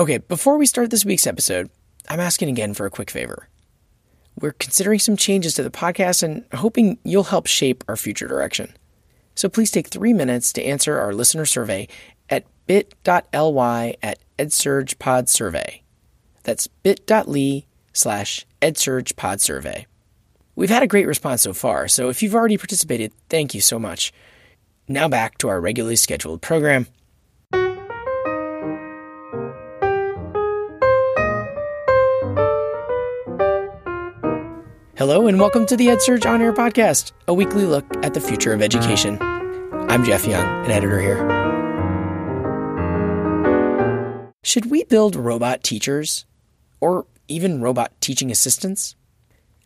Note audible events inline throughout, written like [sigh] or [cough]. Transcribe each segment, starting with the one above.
Okay, before we start this week's episode, I'm asking again for a quick favor. We're considering some changes to the podcast and hoping you'll help shape our future direction. So please take three minutes to answer our listener survey at bit.ly at edsurgepodsurvey. That's bit.ly slash edsurgepodsurvey. We've had a great response so far, so if you've already participated, thank you so much. Now back to our regularly scheduled program. Hello, and welcome to the EdSurge On Air podcast, a weekly look at the future of education. I'm Jeff Young, an editor here. Should we build robot teachers? Or even robot teaching assistants?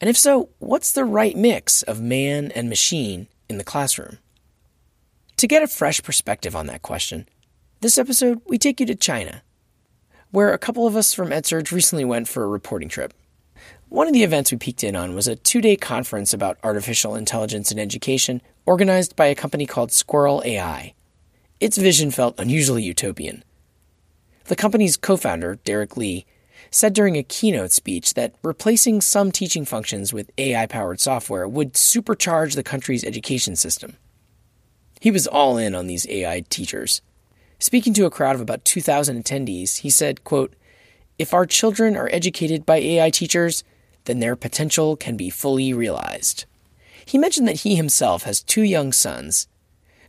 And if so, what's the right mix of man and machine in the classroom? To get a fresh perspective on that question, this episode we take you to China, where a couple of us from EdSurge recently went for a reporting trip. One of the events we peeked in on was a two day conference about artificial intelligence in education organized by a company called Squirrel AI. Its vision felt unusually utopian. The company's co founder, Derek Li, said during a keynote speech that replacing some teaching functions with AI powered software would supercharge the country's education system. He was all in on these AI teachers. Speaking to a crowd of about 2,000 attendees, he said, quote, If our children are educated by AI teachers, then their potential can be fully realized. He mentioned that he himself has two young sons,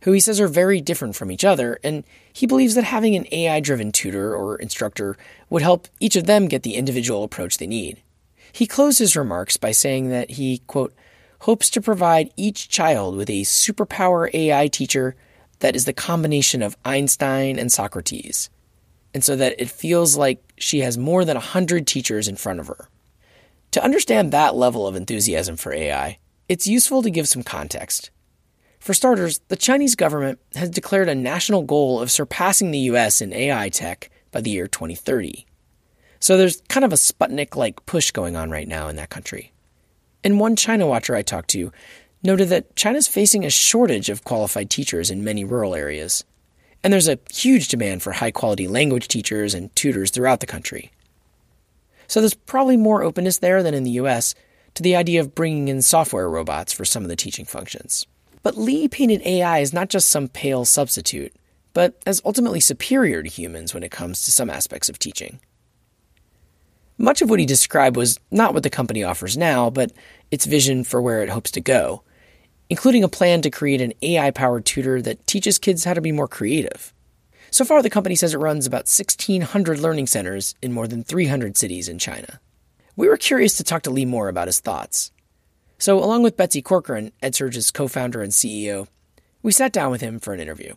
who he says are very different from each other, and he believes that having an AI driven tutor or instructor would help each of them get the individual approach they need. He closed his remarks by saying that he, quote, hopes to provide each child with a superpower AI teacher that is the combination of Einstein and Socrates, and so that it feels like she has more than a hundred teachers in front of her. To understand that level of enthusiasm for AI, it's useful to give some context. For starters, the Chinese government has declared a national goal of surpassing the US in AI tech by the year 2030. So there's kind of a Sputnik like push going on right now in that country. And one China watcher I talked to noted that China's facing a shortage of qualified teachers in many rural areas. And there's a huge demand for high quality language teachers and tutors throughout the country. So there's probably more openness there than in the US to the idea of bringing in software robots for some of the teaching functions. But Li painted AI as not just some pale substitute, but as ultimately superior to humans when it comes to some aspects of teaching. Much of what he described was not what the company offers now, but its vision for where it hopes to go, including a plan to create an AI powered tutor that teaches kids how to be more creative. So far, the company says it runs about 1,600 learning centers in more than 300 cities in China. We were curious to talk to Li more about his thoughts. So, along with Betsy Corcoran, EdSurge's co founder and CEO, we sat down with him for an interview.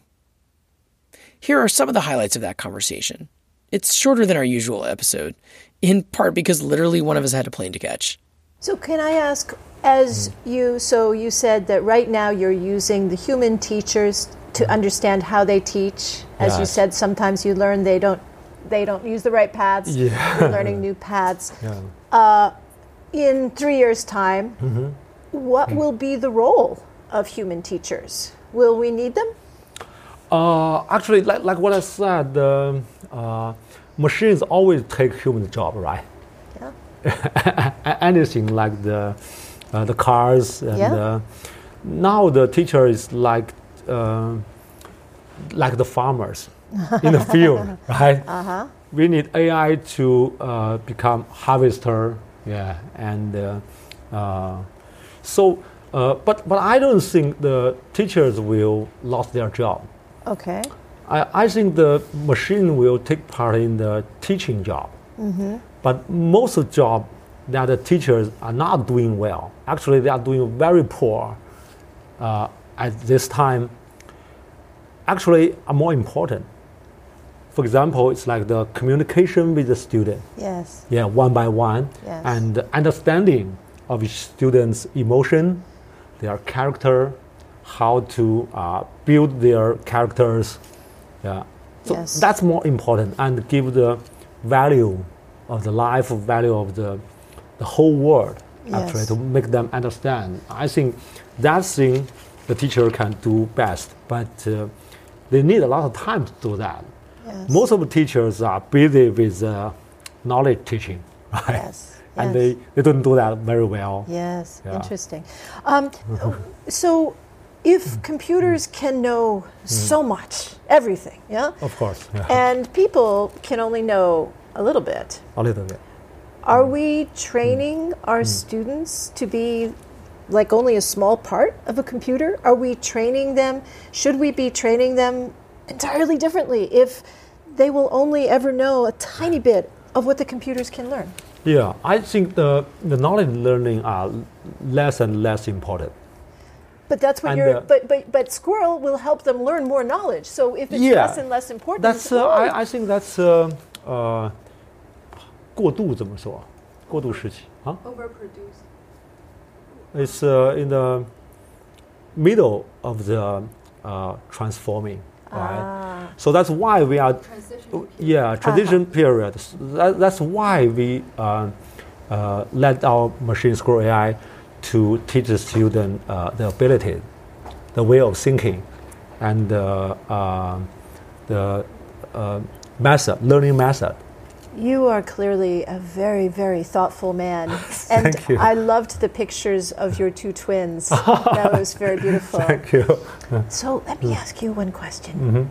Here are some of the highlights of that conversation. It's shorter than our usual episode, in part because literally one of us had a plane to catch. So, can I ask, as you, so you said that right now you're using the human teachers to understand how they teach. As yes. you said, sometimes you learn they don't they don't use the right paths. Yeah. You're learning new paths. [laughs] Yeah. Uh, in three years' time, mm-hmm. what will be the role of human teachers? Will we need them? Uh, actually, like, like what I said, uh, uh, machines always take human job, right? Yeah. [laughs] Anything like the uh, the cars and yeah. Uh, now the teacher is like uh, like the farmers in the field, [laughs] right? Uh-huh. We need AI to uh, become harvester, yeah, and uh, uh so. Uh, but but I don't think the teachers will lose their job. Okay. I, I think the machine will take part in the teaching job. Mm-hmm. But most of the job that the teachers are not doing well. Actually, they are doing very poor uh, at this time actually are more important. For example, it's like the communication with the student. Yes. Yeah, one by one. Yes. And understanding of each student's emotion, their character, how to uh, build their characters. Yeah. So yes. that's more important and give the value of the life value of the, the whole world actually yes. to make them understand. I think that thing the teacher can do best. But uh, they need a lot of time to do that. Yes. Most of the teachers are busy with uh, knowledge teaching, [laughs] right? Yes. And yes. they, they don't do that very well. Yes, Yeah. interesting. Um, so, if [laughs] computers mm. can know mm. so much, everything, yeah, Of course, yeah. [laughs] and people can only know a little bit, a little bit. are mm. we training our students to be like only a small part of a computer? Are we training them? Should we be training them entirely differently if they will only ever know a tiny bit of what the computers can learn? Yeah, I think the, the knowledge learning are less and less important. But that's what And, you're. uh, but but but Squirrel will help them learn more knowledge. So if it's Yeah. less and less important, That's uh, well, I, I think that's uh, uh, 过渡怎么说？过渡时期啊 overproduced. It's uh, in the middle of the uh, transforming, right? ah, So that's why we are Transition. Period. Yeah, transition period. S- That, that's why we uh, uh, let our machine Squirrel AI to teach the student uh, the ability, the way of thinking, and uh, uh, the uh, method, learning method. You are clearly a very very thoughtful man, [laughs] and Thank you. I loved the pictures of your two twins. [laughs] that was very beautiful. Thank you. So let me ask you one question. Mhm.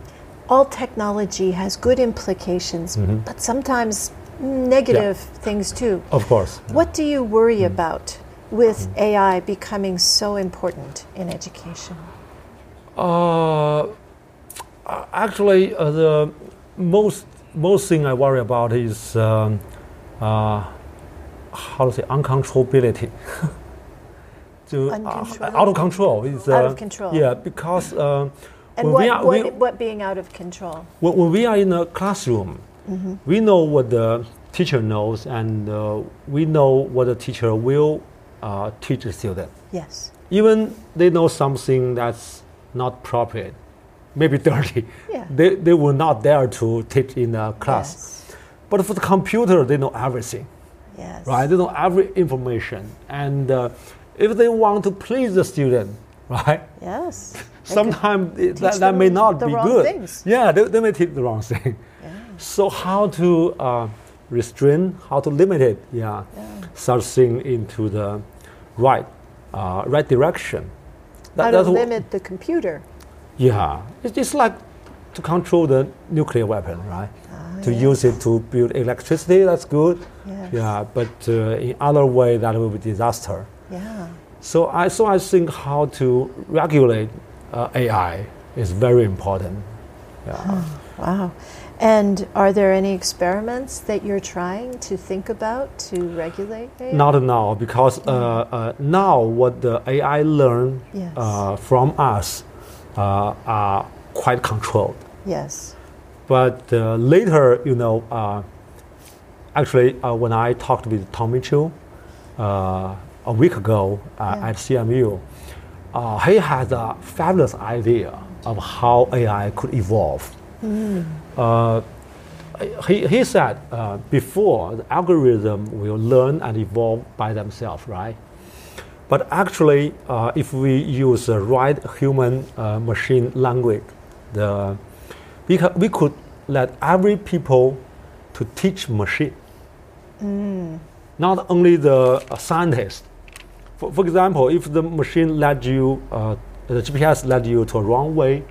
All technology has good implications, Mhm. but sometimes negative things too. Of course. What do you worry Mm. about with AI becoming so important in education? Uh, actually, uh, the most most thing I worry about is um, uh, how to say uncontrollability. [laughs] to, uh, out of control. Uh, Out of control. Yeah, because um, And when what, we are what, we, what being out of control? when, when we are in a classroom, Mm-hmm. we know what the teacher knows, and uh, we know what the teacher will uh, teach the student. Yes. Even they know something that's not appropriate, maybe [laughs] dirty. Yeah. They, they will not dare to teach in a class. Yes. But for the computer, they know everything, Yes. right? They know every information. And uh, if they want to please the student, [laughs] right? Yes. [laughs] Sometimes it- that, that may not the be wrong good. things. Yeah, they, they may teach the wrong thing. Yeah. So how to uh, restrain, how to limit it, yeah, Yeah. such thing into the right, uh, right direction. That- How to limit the computer. Yeah, it's just like to control the nuclear weapon, right? Ah, to yes. use it to build electricity, that's good. Yes. Yeah, but uh, in other way, that will be disaster. Yeah. So I, so I think how to regulate uh, AI is very important. Yeah. Wow. And are there any experiments that you're trying to think about to regulate AI? Not now, because uh, uh, now what the AI learn Yes. uh, from us uh, are quite controlled. Yes. But uh, later, you know, uh, actually, uh, when I talked with Tom Mitchell uh, a week ago uh, Yeah. at CMU, uh, he had a fabulous idea of how AI could evolve. Uh, he, he said uh, before the algorithm will learn and evolve by themselves, right? But actually, uh, if we use the right human uh, machine language, the, we, ca- we could let every people to teach machine, not only the uh, scientist. For, for example, if the machine led you, uh, the GPS led you to a wrong way,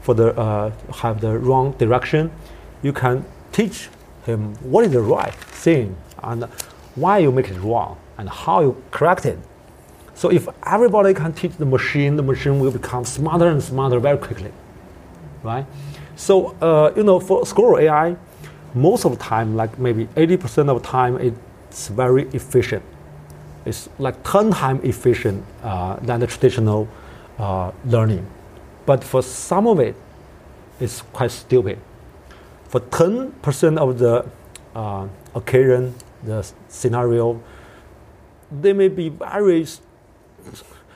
for the uh, have the wrong direction, you can teach him what is the right thing and why you make it wrong and how you correct it. So if everybody can teach the machine, the machine will become smarter and smarter very quickly, right? So uh, you know, for Squirrel AI, most of the time, like maybe 80% of the time, it's very efficient. It's like 10 times efficient uh, than the traditional uh, learning. But for some of it, it's quite stupid. For 10% of the uh, occasion, the scenario, they may be very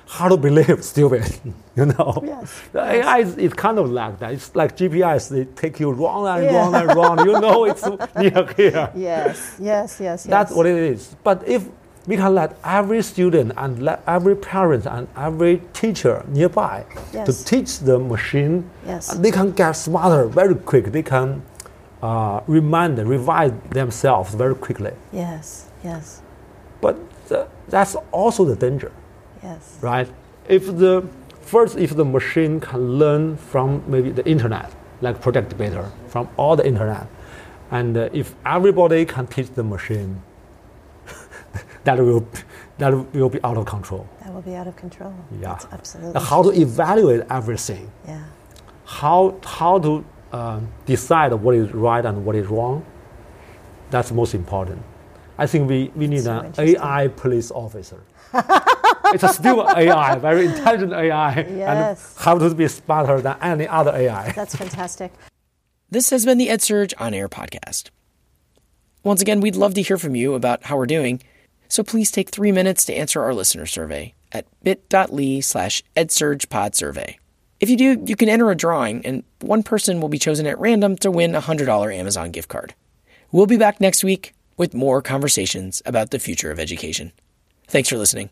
hard to believe stupid, [laughs] you know? Yes. AI is, is kind of like that. It's like GPS, they take you wrong and Yeah. wrong and wrong. You know [laughs] it's near here. Yes. Yes. Yes. Yes. That's what it is. But if we can let every student and let every parent and every teacher nearby Yes. to teach the machine, Yes. they can get smarter very quick. They can uh, remind, revise themselves very quickly. Yes, yes. But the, that's also the danger. Yes. Right? If the first, if the machine can learn from maybe the internet, like Project Debater, from all the internet, and uh, if everybody can teach the machine, [laughs] that will that will be out of control. That will be out of control. Yeah, That's absolutely. How to evaluate everything? Yeah. How how to uh, decide what is right and what is wrong? That's most important. I think we, we need so an AI police officer. [laughs] it's a still AI, very intelligent AI, Yes. and have to be smarter than any other AI. That's fantastic. This has been the EdSurge On Air podcast. Once again, we'd love to hear from you about how we're doing, so please take three minutes to answer our listener survey at bit.ly slash edsurgepodsurvey. If you do, you can enter a drawing, and one person will be chosen at random to win a $100 Amazon gift card. We'll be back next week with more conversations about the future of education. Thanks for listening.